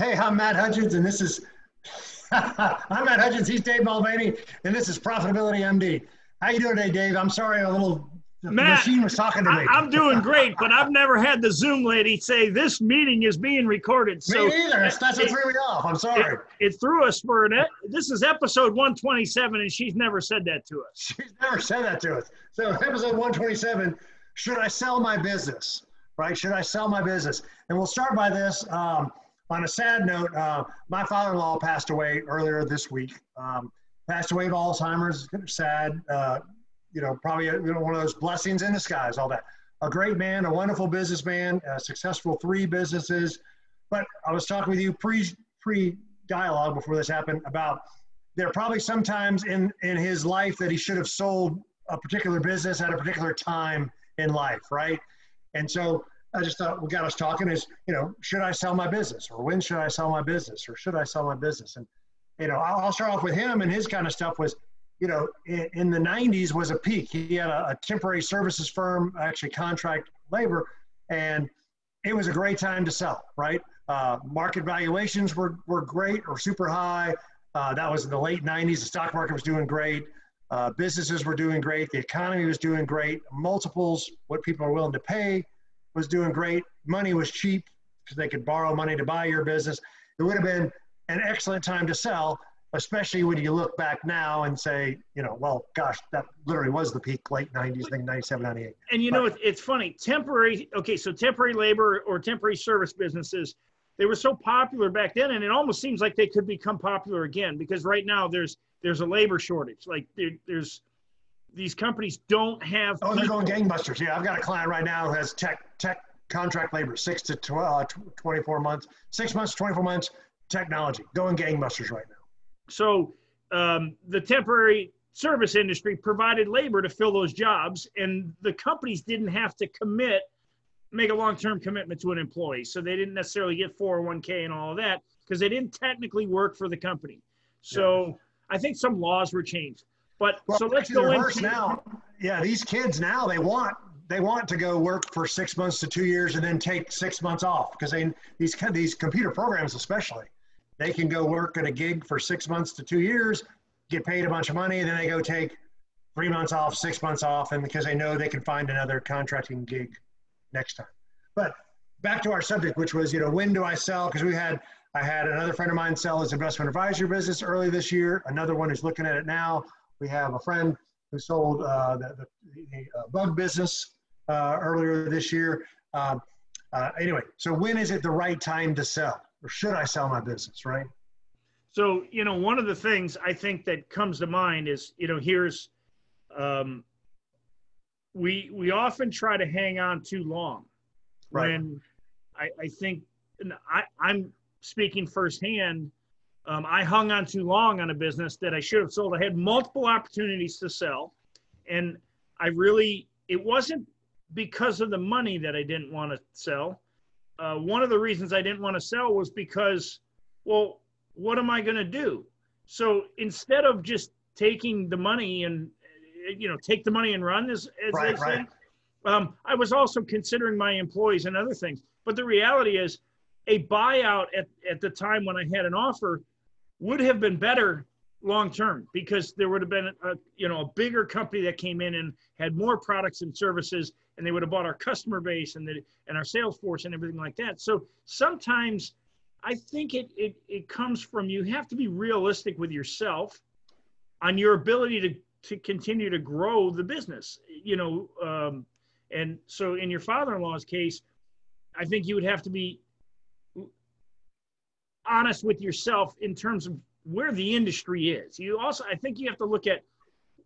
Hey, I'm Matt Hutchins, and this is I'm Matt Hutchins. He's Dave Mulvaney, and this is Profitability MD. How you doing today, Dave? I'm sorry, a little the Matt, machine was talking to me. I, am doing great, but I've never had the Zoom lady say this meeting is being recorded. So me neither. That's, that's what threw me off. I'm sorry. It, it threw us for an. This is episode 127, and she's never said that to us. She's never said that to us. So episode 127. Should I sell my business? Right? Should I sell my business? And we'll start by this. Um, on a sad note, uh, my father-in-law passed away earlier this week. Um, passed away of Alzheimer's. Sad. Uh, you know, probably you know one of those blessings in disguise. All that. A great man, a wonderful businessman, a successful three businesses. But I was talking with you pre pre dialogue before this happened about there probably sometimes in in his life that he should have sold a particular business at a particular time in life, right? And so I just thought what got us talking is, you know, should I sell my business or when should I sell my business or should I sell my business? And, you know, I'll, start off with him and his kind of stuff was, you know, in, in the 90s was a peak. He had a, a, temporary services firm, actually contract labor, and it was a great time to sell, right? Uh, market valuations were, were great or super high. Uh, that was in the late 90s. The stock market was doing great. Uh, businesses were doing great. The economy was doing great. Multiples, what people are willing to pay, was doing great. Money was cheap because they could borrow money to buy your business. It would have been an excellent time to sell, especially when you look back now and say, you know, well, gosh, that literally was the peak, late 90s, I think 97, 98. And you but, know, it's funny. Temporary, okay, so temporary labor or temporary service businesses, they were so popular back then, and it almost seems like they could become popular again because right now there's there's a labor shortage. Like there, there's these companies don't have. Oh, they're going gangbusters. Yeah, I've got a client right now who has tech tech contract labor, six to 12, uh, 24 months, six months, 24 months, technology, going gangbusters right now. So um, the temporary service industry provided labor to fill those jobs, and the companies didn't have to commit, make a long-term commitment to an employee. So they didn't necessarily get 401k and all of that because they didn't technically work for the company. So yeah. I think some laws were changed. But well, so let's go into now. Yeah, these kids now they want they want to go work for six months to two years and then take six months off because they these these computer programs especially they can go work at a gig for six months to two years, get paid a bunch of money, and then they go take three months off, six months off, and because they know they can find another contracting gig next time. But back to our subject, which was you know when do I sell? Because we had I had another friend of mine sell his investment advisory business early this year. Another one who's looking at it now. We have a friend who sold uh, the, the, the uh, bug business uh, earlier this year. Um, uh, anyway, so when is it the right time to sell, or should I sell my business? Right. So you know, one of the things I think that comes to mind is you know here's um, we we often try to hang on too long right. when I, I think I, I'm speaking firsthand um, I hung on too long on a business that I should have sold. I had multiple opportunities to sell, and I really it wasn't because of the money that I didn't want to sell. Uh, one of the reasons I didn't want to sell was because, well, what am I going to do? So instead of just taking the money and you know take the money and run, as, as right, they say, right. um, I was also considering my employees and other things. But the reality is, a buyout at, at the time when I had an offer would have been better long term because there would have been a you know a bigger company that came in and had more products and services and they would have bought our customer base and the and our sales force and everything like that. So sometimes i think it it, it comes from you have to be realistic with yourself on your ability to to continue to grow the business you know um, and so in your father-in-law's case i think you would have to be honest with yourself in terms of where the industry is. You also, I think you have to look at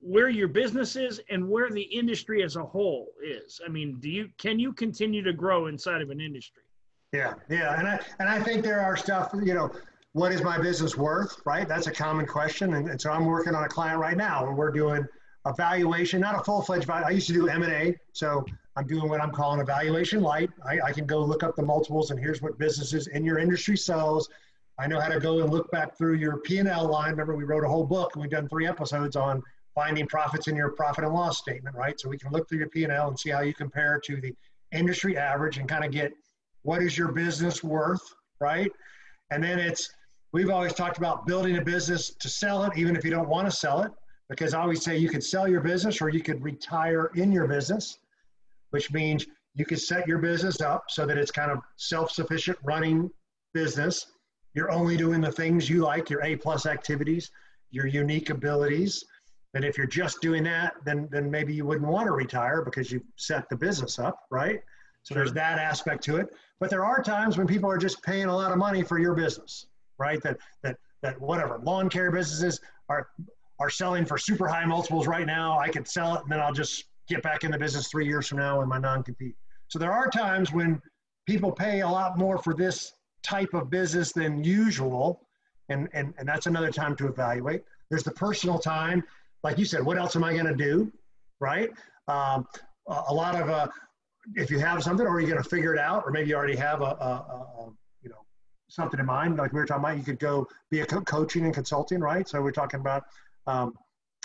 where your business is and where the industry as a whole is. I mean, do you can you continue to grow inside of an industry? Yeah, yeah, and I and I think there are stuff. You know, what is my business worth? Right, that's a common question, and, and so I'm working on a client right now, and we're doing evaluation, not a full fledged. I used to do M and A, so I'm doing what I'm calling evaluation light. I, I can go look up the multiples, and here's what businesses in your industry sells I know how to go and look back through your P&L line. Remember, we wrote a whole book and we've done three episodes on finding profits in your profit and loss statement, right? So we can look through your P&L and see how you compare to the industry average and kind of get what is your business worth, right? And then it's, we've always talked about building a business to sell it, even if you don't want to sell it, because I always say you could sell your business or you could retire in your business, which means you could set your business up so that it's kind of self-sufficient running business. You're only doing the things you like, your A plus activities, your unique abilities. And if you're just doing that, then then maybe you wouldn't want to retire because you've set the business up, right? So there's that aspect to it. But there are times when people are just paying a lot of money for your business, right? That that that whatever lawn care businesses are are selling for super high multiples right now. I could sell it and then I'll just get back in the business three years from now in my non-compete. So there are times when people pay a lot more for this type of business than usual. And, and, and that's another time to evaluate. There's the personal time. Like you said, what else am I going to do? Right? Um, a lot of, uh, if you have something, or you're going to figure it out, or maybe you already have a, a, a, you know, something in mind. Like we were talking about, you could go be a co- coaching and consulting, right? So we're talking about, um,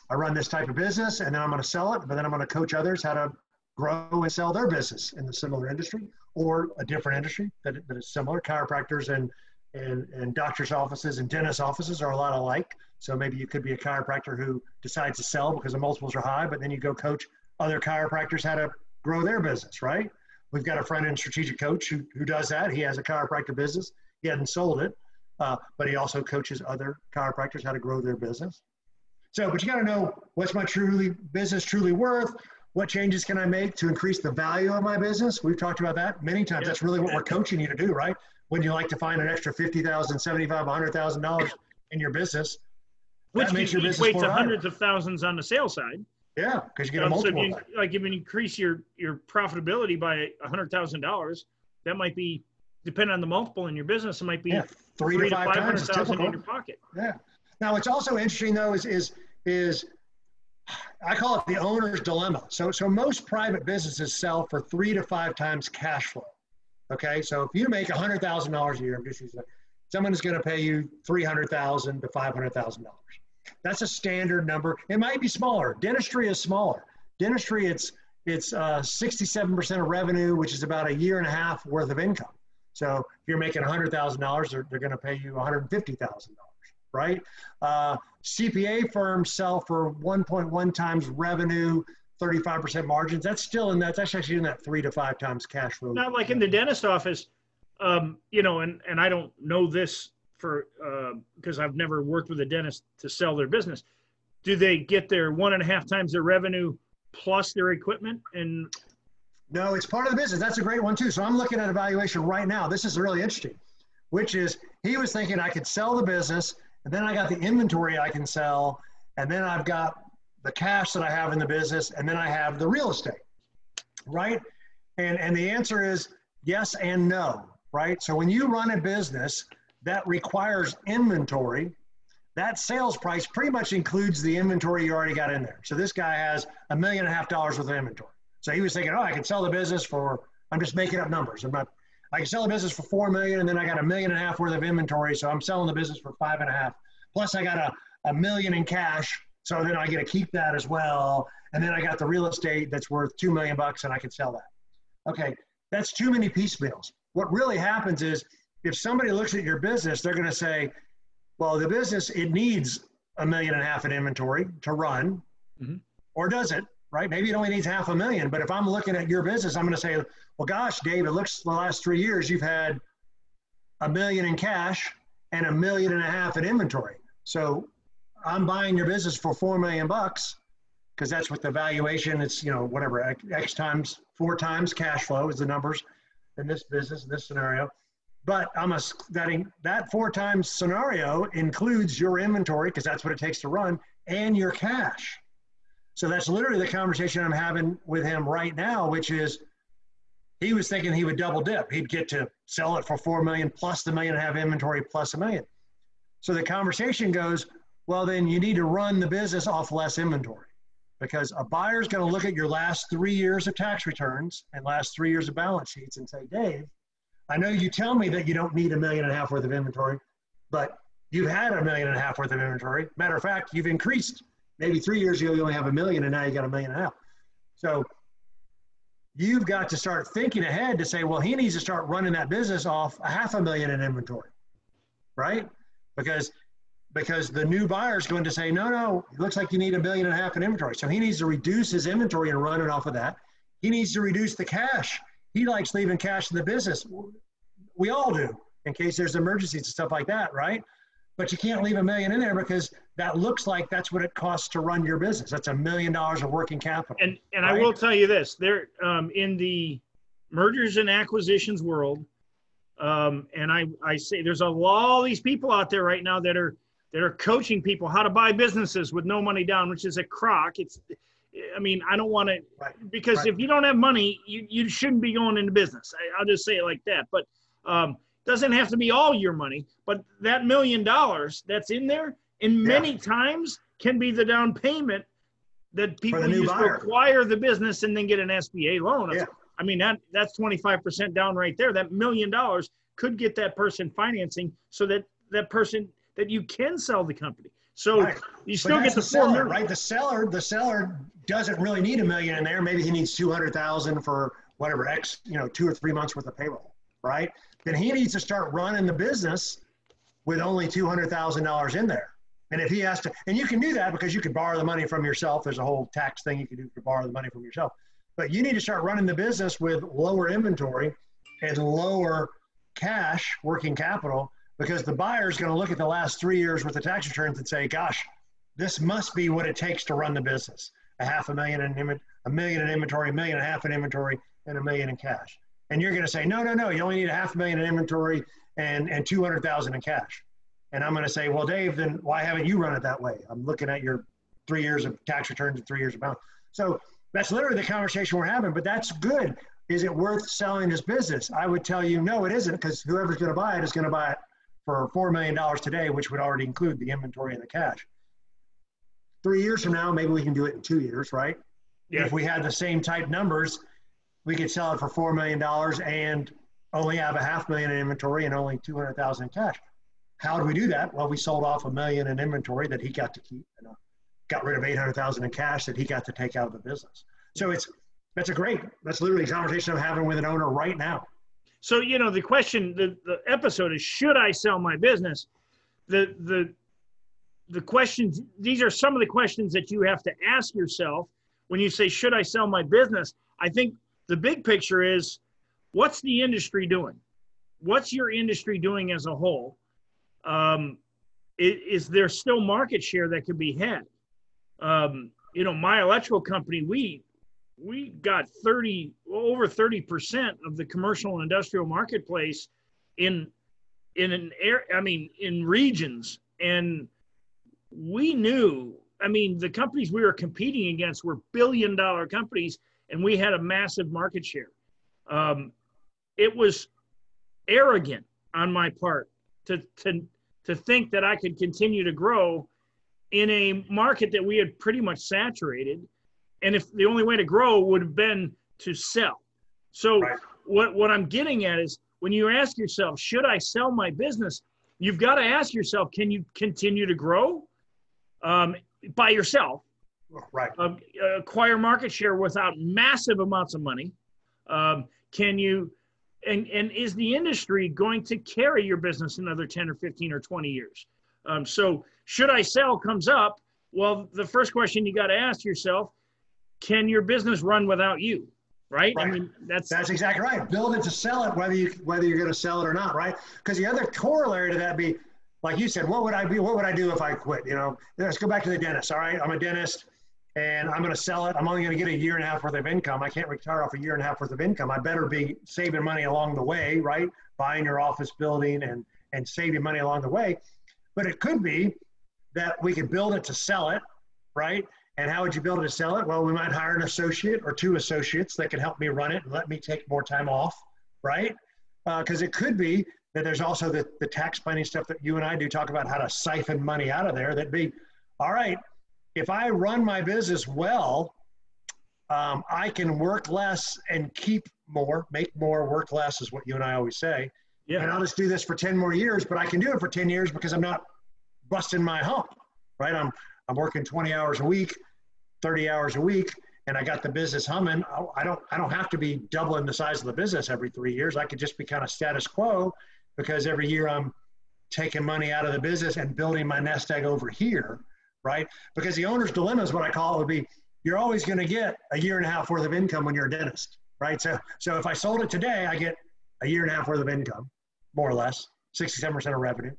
I run this type of business, and then I'm going to sell it, but then I'm going to coach others how to grow and sell their business in the similar industry or a different industry that, that is similar. Chiropractors and, and, and doctors' offices and dentist offices are a lot alike. So maybe you could be a chiropractor who decides to sell because the multiples are high, but then you go coach other chiropractors how to grow their business, right? We've got a friend in Strategic Coach who, who does that. He has a chiropractor business. He hasn't sold it, uh, but he also coaches other chiropractors how to grow their business. So, but you got to know what's my truly business truly worth. What changes can I make to increase the value of my business? We've talked about that many times. That's really what we're coaching you to do, right? Would you like to find an extra fifty thousand, seventy-five, hundred thousand dollars in your business? Which makes your business equate to hundreds of thousands on the sales side. Yeah, because you get a multiple. So if you, like if you increase your your profitability by hundred thousand dollars, that might be depending on the multiple in your business. It might be yeah, three, three to five, five times in your pocket. Yeah. Now, what's also interesting though is is is I call it the owner's dilemma. So so most private businesses sell for three to five times cash flow. Okay, so if you make hundred thousand dollars a year, I'm just using someone is going to pay you three hundred thousand to five hundred thousand dollars. That's a standard number. It might be smaller. Dentistry is smaller. Dentistry, it's it's uh, 67% of revenue, which is about a year and a half worth of income. So if you're making $100,000, they're, they're going to pay you $150,000, right? Uh, CPA firms sell for 1.1 times revenue, 35% margins. That's still in that. That's actually in that three to five times cash flow. Not like in the dentist office, um, you know, and and I don't know this for because uh, I've never worked with a dentist to sell their business. Do they get their one and a half times their revenue plus their equipment and? No, it's part of the business. That's a great one too. So I'm looking at evaluation right now. This is really interesting, which is he was thinking I could sell the business, and then I got the inventory I can sell, and then I've got the cash that I have in the business, and then I have the real estate, right? And and the answer is yes and no, right? So when you run a business, that requires inventory, that sales price pretty much includes the inventory you already got in there. So this guy has a million and a half dollars worth of inventory. So he was thinking, oh, I can sell the business for, I'm just making up numbers. I'm not, I can sell the business for four million and then I got a million and a half worth of inventory. So I'm selling the business for five and a half. Plus I got a, a million in cash. So then I get to keep that as well. And then I got the real estate that's worth two million bucks and I can sell that. Okay. That's too many piecemeals. What really happens is if somebody looks at your business, they're going to say, well, the business, it needs a million and a half in inventory to run, mm-hmm. or does it? Right? Maybe it only needs half a million. But if I'm looking at your business, I'm going to say, well, gosh, Dave, it looks the last three years you've had a million in cash and a million and a half in inventory. So I'm buying your business for four million bucks because that's what the valuation. It's you know whatever x, times four times cash flow is the numbers in this business in this scenario. But I'm a, that, that four times scenario includes your inventory because that's what it takes to run and your cash. So that's literally the conversation I'm having with him right now, which is he was thinking he would double dip. He'd get to sell it for four million plus the million and have inventory plus a million. So the conversation goes, well, then you need to run the business off less inventory because a buyer's going to look at your last three years of tax returns and last three years of balance sheets and say, Dave, I know you tell me that you don't need a million and a half worth of inventory, but you've had a million and a half worth of inventory. Matter of fact, you've increased. Maybe three years ago you only have a million, and now you got a million and a half. So you've got to start thinking ahead to say, well, he needs to start running that business off a half a million in inventory. right? Because because the new buyer is going to say, no, no, it looks like you need a billion and a half in inventory. So he needs to reduce his inventory and run it off of that. He needs to reduce the cash. He likes leaving cash in the business. We all do in case there's emergencies and stuff like that, right? But you can't leave a million in there because that looks like that's what it costs to run your business. That's a million dollars of working capital. And and right? I will tell you this: there um, in the mergers and acquisitions world, um, and I I say there's a all these people out there right now that are that are coaching people how to buy businesses with no money down, which is a crock. It's, I mean, I don't want to, right. because right. if you don't have money, you, you shouldn't be going into business. I, will just say it like that. But um, doesn't have to be all your money, but that million dollars that's in there, and many yeah. times can be the down payment that people use to acquire the business and then get an SBA loan. Yeah. I mean, that that's 25% down right there. That million dollars could get that person financing so that that person that you can sell the company. So right. you still get the, the seller, right? The seller, the seller doesn't really need a million in there. Maybe he needs two hundred thousand for whatever X, you know, two or three months worth of payroll, right? Then he needs to start running the business with only two hundred thousand dollars in there. And if he has to, and you can do that because you can borrow the money from yourself. There's a whole tax thing you can do to borrow the money from yourself. But you need to start running the business with lower inventory and lower cash working capital because the buyer is going to look at the last three years worth of tax returns and say, gosh, this must be what it takes to run the business. A half a million in inventory, a million in inventory, a million and a half in inventory, and a million in cash. And you're going to say, no, no, no, you only need a half a million in inventory and, and 200,000 in cash. And I'm going to say, well, Dave, then why haven't you run it that way? I'm looking at your three years of tax returns and three years of balance. So that's literally the conversation we're having, but that's good. Is it worth selling this business? I would tell you, no, it isn't, because whoever's going to buy it is going to buy it for $4 million today, which would already include the inventory and the cash. Three years from now, maybe we can do it in two years, right? Yeah. If we had the same type numbers, we could sell it for $4 million and only have a half million in inventory and only 200,000 in cash. How do we do that? Well, we sold off a million in inventory that he got to keep and uh, got rid of 800,000 in cash that he got to take out of the business. So it's, that's a great, that's literally a conversation I'm having with an owner right now. So you know the question, the, the episode is should I sell my business? The the the questions. These are some of the questions that you have to ask yourself when you say should I sell my business. I think the big picture is what's the industry doing? What's your industry doing as a whole? Um, is, is, there still market share that could be had? Um, you know, my electrical company, we we got 30 over 30% of the commercial and industrial marketplace in in an air i mean in regions and we knew i mean the companies we were competing against were billion dollar companies and we had a massive market share um, it was arrogant on my part to, to to think that i could continue to grow in a market that we had pretty much saturated and if the only way to grow would have been to sell. So right. what what I'm getting at is when you ask yourself, should I sell my business? You've got to ask yourself, can you continue to grow um, by yourself? Right. Uh, acquire market share without massive amounts of money. Um, can you? And and is the industry going to carry your business another ten or fifteen or twenty years? Um, so should I sell comes up. Well, the first question you got to ask yourself can your business run without you? Right? right? I mean, that's that's exactly right. Build it to sell it, whether you whether you're going to sell it or not, right? Because the other corollary to that be, like you said, what would I be? What would I do if I quit? You know, let's go back to the dentist. All right, I'm a dentist, and I'm going to sell it. I'm only going to get a year and a half worth of income. I can't retire off a year and a half worth of income. I better be saving money along the way, right? Buying your office building and and saving money along the way. But it could be that we could build it to sell it, right? And how would you build it to sell it? Well, we might hire an associate or two associates that can help me run it and let me take more time off, right? Because uh, it could be that there's also the, the tax planning stuff that you and I do talk about how to siphon money out of there. That'd be, all right, if I run my business well, um, I can work less and keep more, make more, work less is what you and I always say. Yeah. And I'll just do this for 10 more years, but I can do it for 10 years because I'm not busting my hump, right? I'm, I'm working 20 hours a week 30 hours a week and I got the business humming, I don't I don't have to be doubling the size of the business every three years. I could just be kind of status quo because every year I'm taking money out of the business and building my nest egg over here, right? Because the owner's dilemma is what I call it would be you're always going to get a year and a half worth of income when you're a dentist, right? So, so if I sold it today, I get a year and a half worth of income, more or less, 67% of revenue.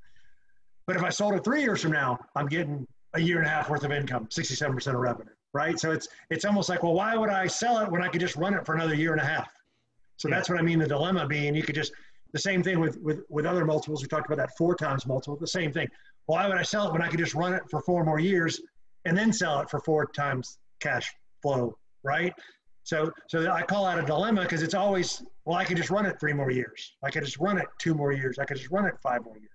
But if I sold it three years from now, I'm getting a year and a half worth of income, 67% of revenue, right? So it's it's almost like, well, why would I sell it when I could just run it for another year and a half? So yeah. that's what I mean. The dilemma being, you could just the same thing with with with other multiples. We talked about that four times multiple. The same thing. Why would I sell it when I could just run it for four more years and then sell it for four times cash flow, right? So, so I call that a dilemma because it's always, well, I could just run it three more years. I could just run it two more years. I could just run it five more years.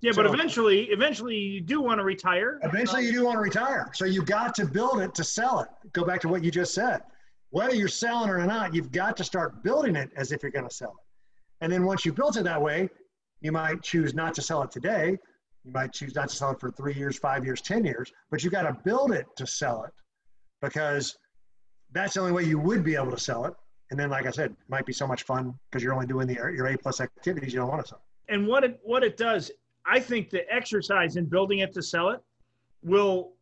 Yeah, so, but eventually, eventually you do want to retire. Eventually you do want to retire. So you got to build it to sell it. Go back to what you just said. Whether you're selling or not, you've got to start building it as if you're going to sell it. And then once you built it that way, you might choose not to sell it today. You might choose not to sell it for three years, five years, 10 years, but you got to build it to sell it because that's the only way you would be able to sell it. And then, like I said, it might be so much fun because you're only doing the your A plus activities you don't want to sell. And what it what it does, I think the exercise in building it to sell it will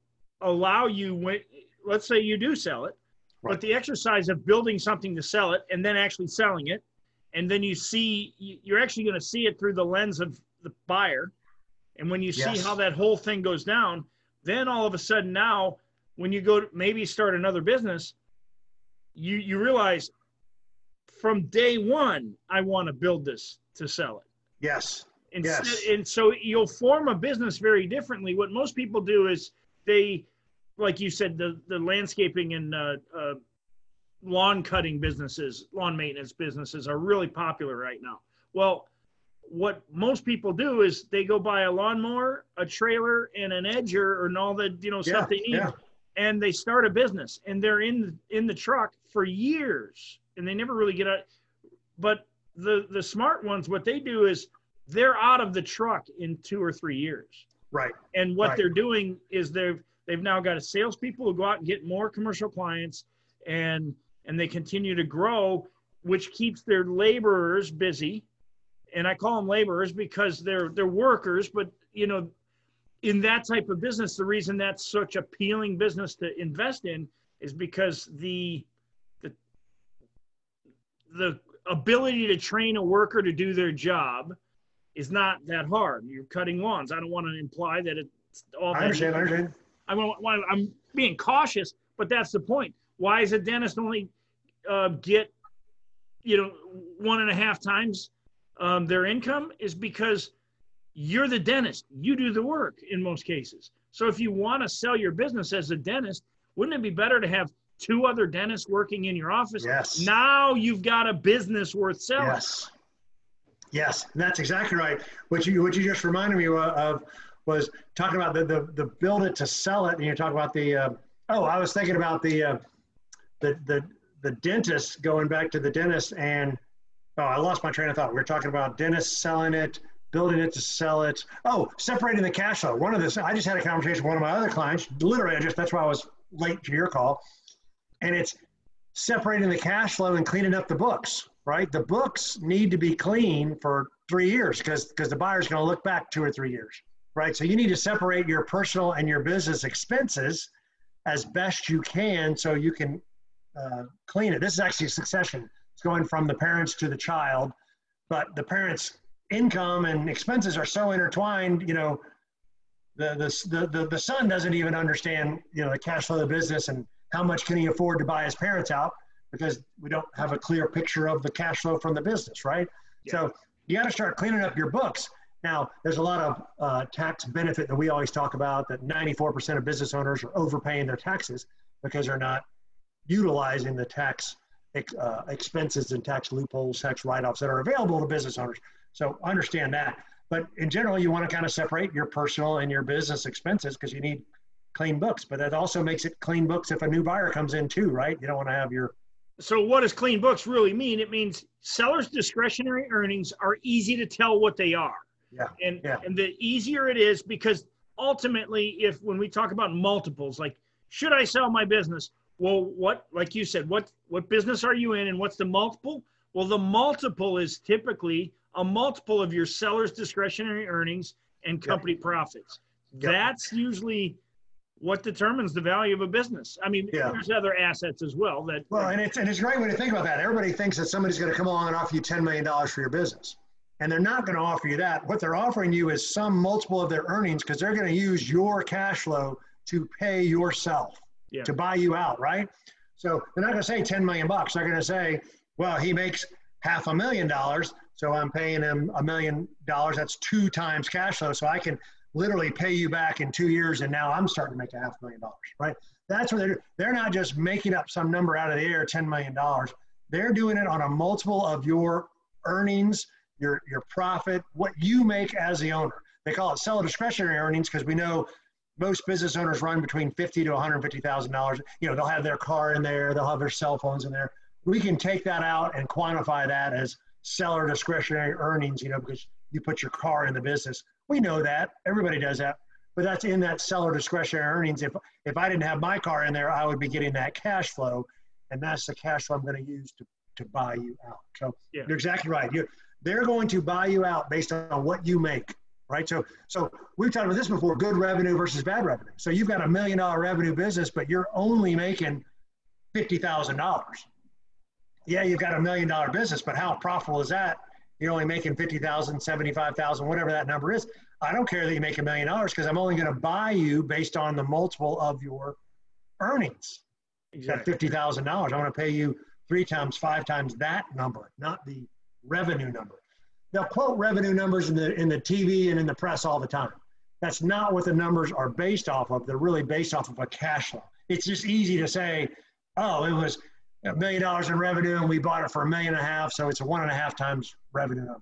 allow you when let's say you do sell it, right. but the exercise of building something to sell it and then actually selling it, and then you see you're actually going to see it through the lens of the buyer, and when you see how that whole thing goes down, then all of a sudden now when you go to maybe start another business you you realize from day one I want to build this to sell it. Yes. And, yes. and so you'll form a business very differently. What most people do is they, like you said, the the landscaping and uh, uh, lawn cutting businesses, lawn maintenance businesses are really popular right now. Well, what most people do is they go buy a lawnmower, a trailer, and an edger, and all the you know yeah, stuff they need, yeah and they start a business and they're in in the truck for years and they never really get out but the the smart ones what they do is they're out of the truck in two or three years right and what right. they're doing is they've they've now got a salespeople who go out and get more commercial clients and and they continue to grow which keeps their laborers busy and i call them laborers because they're they're workers but you know in that type of business, the reason that's such appealing business to invest in is because the the the ability to train a worker to do their job is not that hard. You're cutting lawns. I don't want to imply that it's all. I understand. I understand. I want, I'm being cautious, but that's the point. Why is a dentist only uh, get, you know, one and a half times um, their income? Is because you're the dentist. You do the work in most cases. So if you want to sell your business as a dentist, wouldn't it be better to have two other dentists working in your office? Yes. Now you've got a business worth selling. Yes. Yes, that's exactly right. What you what you just reminded me of was talking about the the, the build it to sell it, and you talk about the. Uh, oh, I was thinking about the uh, the the the dentist going back to the dentist and oh, I lost my train of thought. We were talking about dentists selling it, building it to sell it. Oh, separating the cash flow. One of this, I just had a conversation with one of my other clients. Literally, I just that's why I was late to your call, and it's separating the cash flow and cleaning up the books. Right, the books need to be clean for three years because because the buyer's going to look back two or three years. Right, so you need to separate your personal and your business expenses as best you can so you can uh, clean it. This is actually a succession. It's going from the parents to the child, but the parents income and expenses are so intertwined, you know, the, the, the, the son doesn't even understand, you know, the cash flow of the business and how much can he afford to buy his parents out because we don't have a clear picture of the cash flow from the business, right? Yeah. So you got to start cleaning up your books. Now, there's a lot of uh, tax benefit that we always talk about that 94% of business owners are overpaying their taxes because they're not utilizing the tax uh, expenses and tax loopholes, tax write-offs that are available to business owners. So understand that. But in general, you want to kind of separate your personal and your business expenses because you need clean books. But that also makes it clean books if a new buyer comes in too, right? You don't want to have your. So what does clean books really mean? It means sellers' discretionary earnings are easy to tell what they are. Yeah. And yeah. and the easier it is because ultimately, if when we talk about multiples, like should I sell my business? Well, what like you said, what what business are you in, and what's the multiple? Well, the multiple is typically a multiple of your seller's discretionary earnings and company yep. profits. Yep. That's usually what determines the value of a business. I mean, yeah. there's other assets as well that. Well, and it's and it's a great way to think about that. Everybody thinks that somebody's going to come along and offer you ten million dollars for your business, and they're not going to offer you that. What they're offering you is some multiple of their earnings because they're going to use your cash flow to pay yourself to buy you out, right? So they're not going to say ten million bucks. They're going to say, well, he makes half a million dollars, so I'm paying him a million dollars. That's two times cash flow, so I can literally pay you back in two years, and now I'm starting to make a half million dollars, right? That's what they're they're not just making up some number out of the air, ten million dollars. They're doing it on a multiple of your earnings, your your profit, what you make as the owner. They call it seller discretionary earnings because we know most business owners run between fifty to one hundred fifty thousand dollars. You know, they'll have their car in there, they'll have their cell phones in there. We can take that out and quantify that as seller discretionary earnings. You know, because you put your car in the business. We know that. Everybody does that. But that's in that seller discretionary earnings. If if I didn't have my car in there, I would be getting that cash flow, and that's the cash flow I'm going to use to, to buy you out. So yeah. you're exactly right. You they're going to buy you out based on what you make, right? So so we've talked about this before: good revenue versus bad revenue. So you've got a million dollar revenue business, but you're only making fifty thousand dollars. Yeah, you've got a million dollar business, but how profitable is that you're only making 50,000, 75,000, whatever that number is. I don't care that you make a million dollars because I'm only going to buy you based on the multiple of your earnings. Exactly. At $50,000, I want to pay you three times, five times that number, not the revenue number. They'll quote revenue numbers in the, in the TV and in the press all the time. That's not what the numbers are based off of. They're really based off of a cash flow. It's just easy to say, oh, it was a million dollars in revenue and we bought it for a million and a half, so it's a one and a half times revenue number.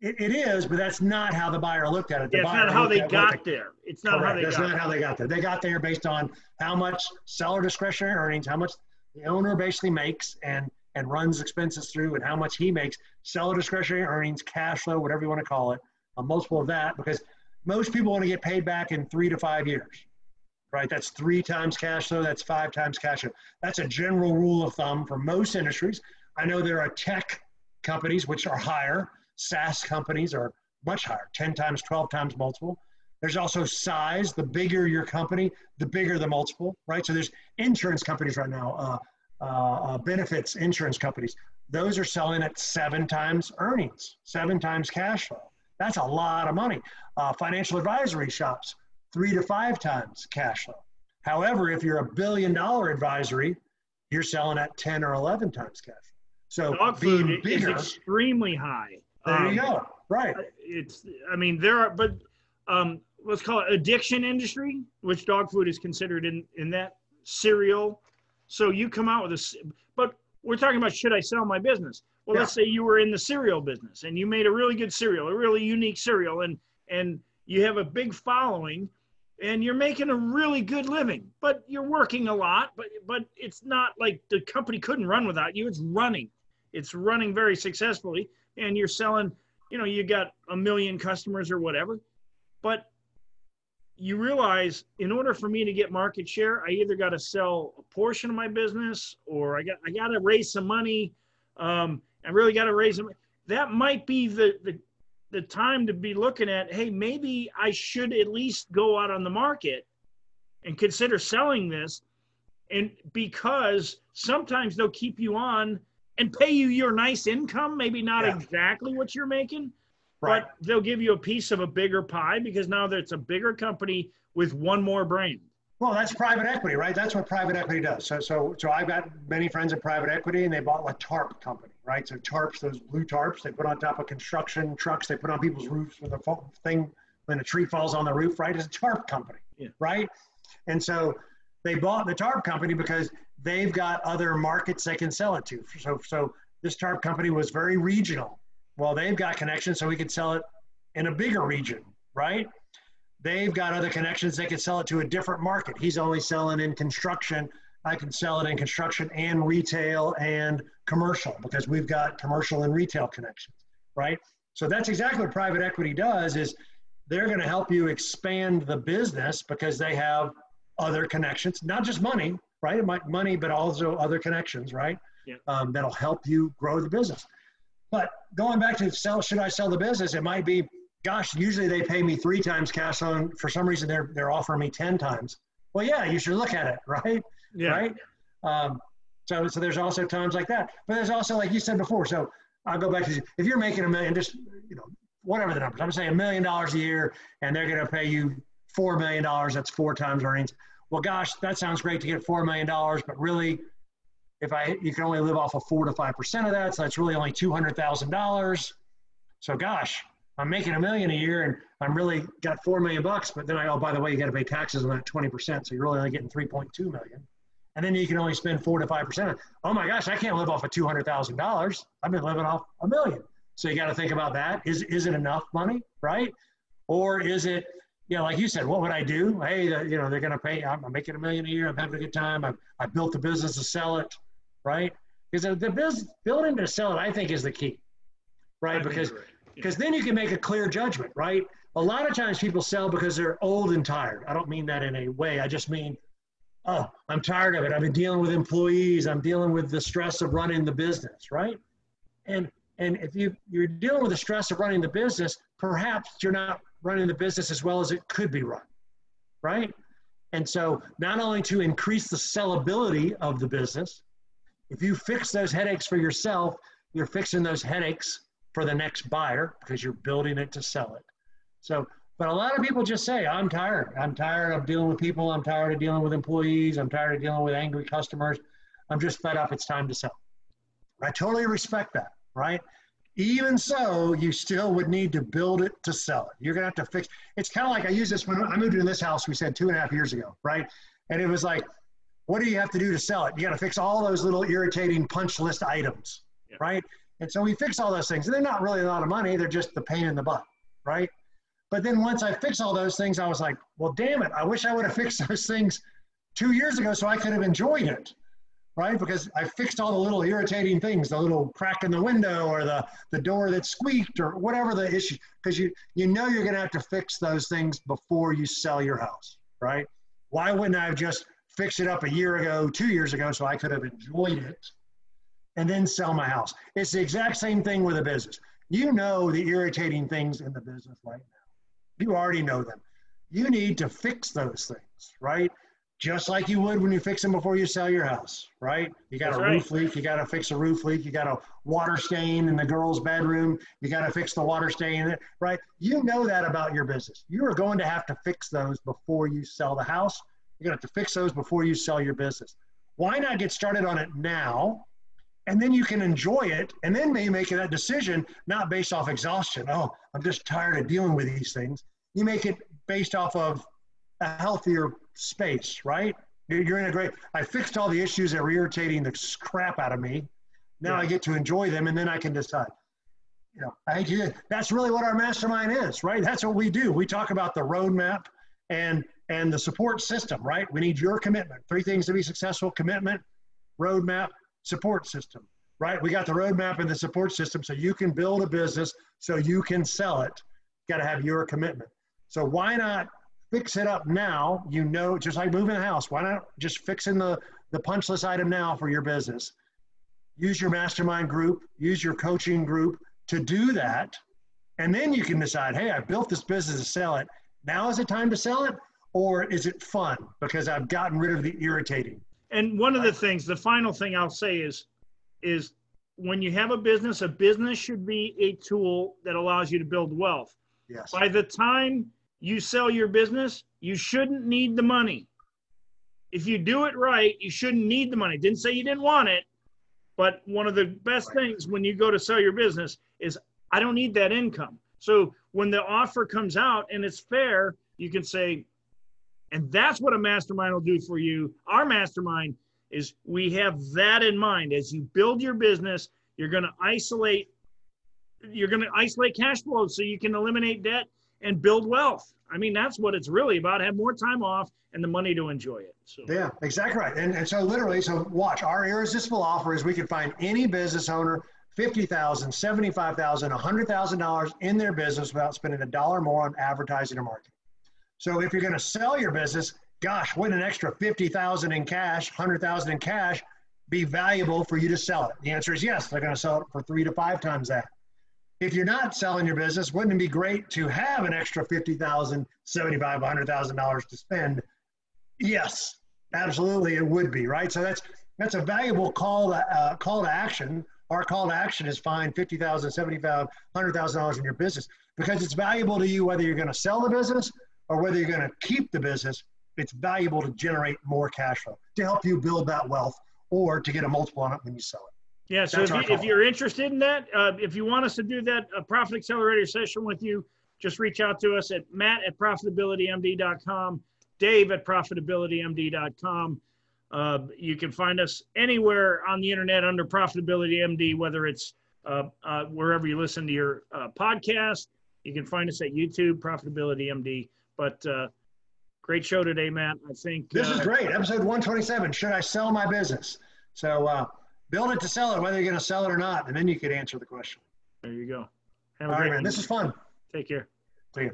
It, it is, but that's not how the buyer looked at it. The yeah, it's not how they got there. It's not correct. how they that's got not how they got there. They got there based on how much seller discretionary earnings, how much the owner basically makes and and runs expenses through, and how much he makes. Seller discretionary earnings, cash flow, whatever you want to call it, a multiple of that, because most people want to get paid back in three to five years right? That's three times cash flow, that's five times cash flow. That's a general rule of thumb for most industries. I know there are tech companies which are higher, SaaS companies are much higher, 10 times, 12 times multiple. There's also size. The bigger your company, the bigger the multiple, right? So there's insurance companies right now, uh, uh, uh, benefits insurance companies. Those are selling at seven times earnings, seven times cash flow. That's a lot of money. Uh, financial advisory shops, three to five times cash flow. However, if you're a billion dollar advisory, you're selling at 10 or 11 times cash. So dog food bigger, is extremely high. There um, you go. Right. It's, I mean, there are, but um, let's call it addiction industry, which dog food is considered in, in that cereal. So you come out with a, but we're talking about should I sell my business? Well, yeah. let's say you were in the cereal business and you made a really good cereal, a really unique cereal, and and you have a big following, and you're making a really good living but you're working a lot but but it's not like the company couldn't run without you it's running it's running very successfully and you're selling you know you got a million customers or whatever but you realize in order for me to get market share i either got to sell a portion of my business or i got i got to raise some money um, i really got to raise them that might be the, the the time to be looking at, hey, maybe I should at least go out on the market and consider selling this. And because sometimes they'll keep you on and pay you your nice income, maybe not yeah. exactly what you're making, right. but they'll give you a piece of a bigger pie because now that it's a bigger company with one more brand. Well, that's private equity, right? That's what private equity does. So, so, so I've got many friends in private equity, and they bought a tarp company, right? So tarps, those blue tarps, they put on top of construction trucks, they put on people's roofs when the thing, when a tree falls on the roof, right? It's a tarp company, yeah. right? And so they bought the tarp company because they've got other markets they can sell it to. So, so this tarp company was very regional. Well, they've got connections, so we could sell it in a bigger region, right? They've got other connections. They can sell it to a different market. He's only selling in construction. I can sell it in construction and retail and commercial because we've got commercial and retail connections, right? So that's exactly what private equity does is they're going to help you expand the business because they have other connections, not just money, right? Money, but also other connections, right? Yeah. Um, that'll help you grow the business. But going back to sell, should I sell the business? It might be gosh, usually they pay me three times cash on. For some reason, they're they're offering me ten times. Well, yeah, you should look at it, right? Yeah. Right. Um, so so there's also times like that, but there's also like you said before. So I'll go back to if you're making a million, just you know whatever the numbers. I'm saying a million dollars a year, and they're going to pay you four million dollars. That's four times earnings. Well, gosh, that sounds great to get four million dollars, but really, if I you can only live off of four to five percent of that, so that's really only two hundred thousand dollars. So, gosh, I'm making a million a year, and I'm really got four million bucks. But then I oh by the way, you got to pay taxes on that twenty percent, so you're really only getting three point two million. And then you can only spend four to five percent. Oh my gosh, I can't live off of two hundred thousand dollars. I've been living off a million. So you got to think about that. Is is it enough money, right? Or is it, you know, like you said, what would I do? Hey, you know, they're going to pay. I'm, I'm, making a million a year. I'm having a good time. I I built the business to sell it, right? Because the business building to sell it, I think, is the key, right? Because because then you can make a clear judgment, right? A lot of times people sell because they're old and tired. I don't mean that in a way. I just mean, oh, I'm tired of it. I've been dealing with employees. I'm dealing with the stress of running the business, right? And and if you, you're dealing with the stress of running the business, perhaps you're not running the business as well as it could be run, right? And so, not only to increase the sellability of the business, if you fix those headaches for yourself, you're fixing those headaches for the next buyer because you're building it to sell it. So, but a lot of people just say, I'm tired. I'm tired of dealing with people. I'm tired of dealing with employees. I'm tired of dealing with angry customers. I'm just fed up. It's time to sell. I totally respect that right? Even so, you still would need to build it to sell it. You're gonna have to fix. It's kind of like I use this when I moved into this house. We said two and a half years ago, right? And it was like, what do you have to do to sell it? You got to fix all those little irritating punch list items, yeah. right? And so we fix all those things. And they're not really a lot of money. They're just the pain in the butt, right? But then once I fix all those things, I was like, well, damn it. I wish I would have fixed those things two years ago so I could have enjoyed it right? Because I fixed all the little irritating things, the little crack in the window or the, the door that squeaked or whatever the issue, because you, you know you're gonna have to fix those things before you sell your house, right? Why wouldn't I have just fixed it up a year ago, two years ago, so I could have enjoyed it and then sell my house? It's the exact same thing with a business. You know the irritating things in the business right now. You already know them. You need to fix those things, right? just like you would when you fix them before you sell your house, right? You got That's a right. roof leak, you got to fix a roof leak, you got a water stain in the girl's bedroom, you got to fix the water stain, right? You know that about your business. You are going to have to fix those before you sell the house. You're going to have to fix those before you sell your business. Why not get started on it now? And then you can enjoy it, and then maybe make that decision not based off exhaustion. Oh, I'm just tired of dealing with these things. You make it based off of a healthier space, right? You're in a great. I fixed all the issues that were irritating the crap out of me. Now yeah. I get to enjoy them, and then I can decide. You know, I hate you. That's really what our mastermind is, right? That's what we do. We talk about the roadmap and and the support system, right? We need your commitment. Three things to be successful: commitment, roadmap, support system. Right? We got the roadmap and the support system, so you can build a business, so you can sell it. Got to have your commitment. So why not fix it up now, you know, just like moving a house, why not just fixing the, the punch list item now for your business? Use your mastermind group, use your coaching group to do that. And then you can decide, hey, I built this business to sell it. Now is the time to sell it? Or is it fun because I've gotten rid of the irritating? And one of the things, the final thing I'll say is, is when you have a business, a business should be a tool that allows you to build wealth. Yes. By the time you sell your business, you shouldn't need the money. If you do it right, you shouldn't need the money. Didn't say you didn't want it, but one of the best things when you go to sell your business is I don't need that income. So when the offer comes out and it's fair, you can say, and that's what a mastermind will do for you. Our mastermind is we have that in mind. As you build your business, you're going to isolate you're going to isolate cash flows so you can eliminate debt and build wealth. I mean, that's what it's really about. Have more time off and the money to enjoy it. So. Yeah, exactly right. And, and so literally, so watch our irresistible offer is we can find any business owner $50,000, $75,000, $100,000 in their business without spending a dollar more on advertising or marketing. So if you're going to sell your business, gosh, wouldn't an extra 50,000 in cash, 100,000 in cash be valuable for you to sell it? The answer is yes. They're going to sell it for three to five times that. if you're not selling your business, wouldn't it be great to have an extra fifty thousand, seventy-five, hundred thousand dollars to spend? Yes, absolutely, it would be right. So that's that's a valuable call to uh, call to action. Our call to action is find fifty thousand, seventy-five, hundred thousand dollars in your business because it's valuable to you whether you're going to sell the business or whether you're going to keep the business. It's valuable to generate more cash flow to help you build that wealth or to get a multiple on it when you sell it. Yeah, so if, you, if you're interested in that, uh, if you want us to do that a profit accelerator session with you, just reach out to us at matt at profitabilitymd.com, dave at profitabilitymd.com. Uh, you can find us anywhere on the internet under Profitability MD, whether it's uh, uh, wherever you listen to your uh, podcast. You can find us at YouTube, Profitability MD. But uh, great show today, Matt. I think this is uh, great. Episode 127. Should I sell my business? So build it to sell it, whether you're going to sell it or not, and then you could answer the question. There you go. Have All right, man. This is fun. Take care. See you.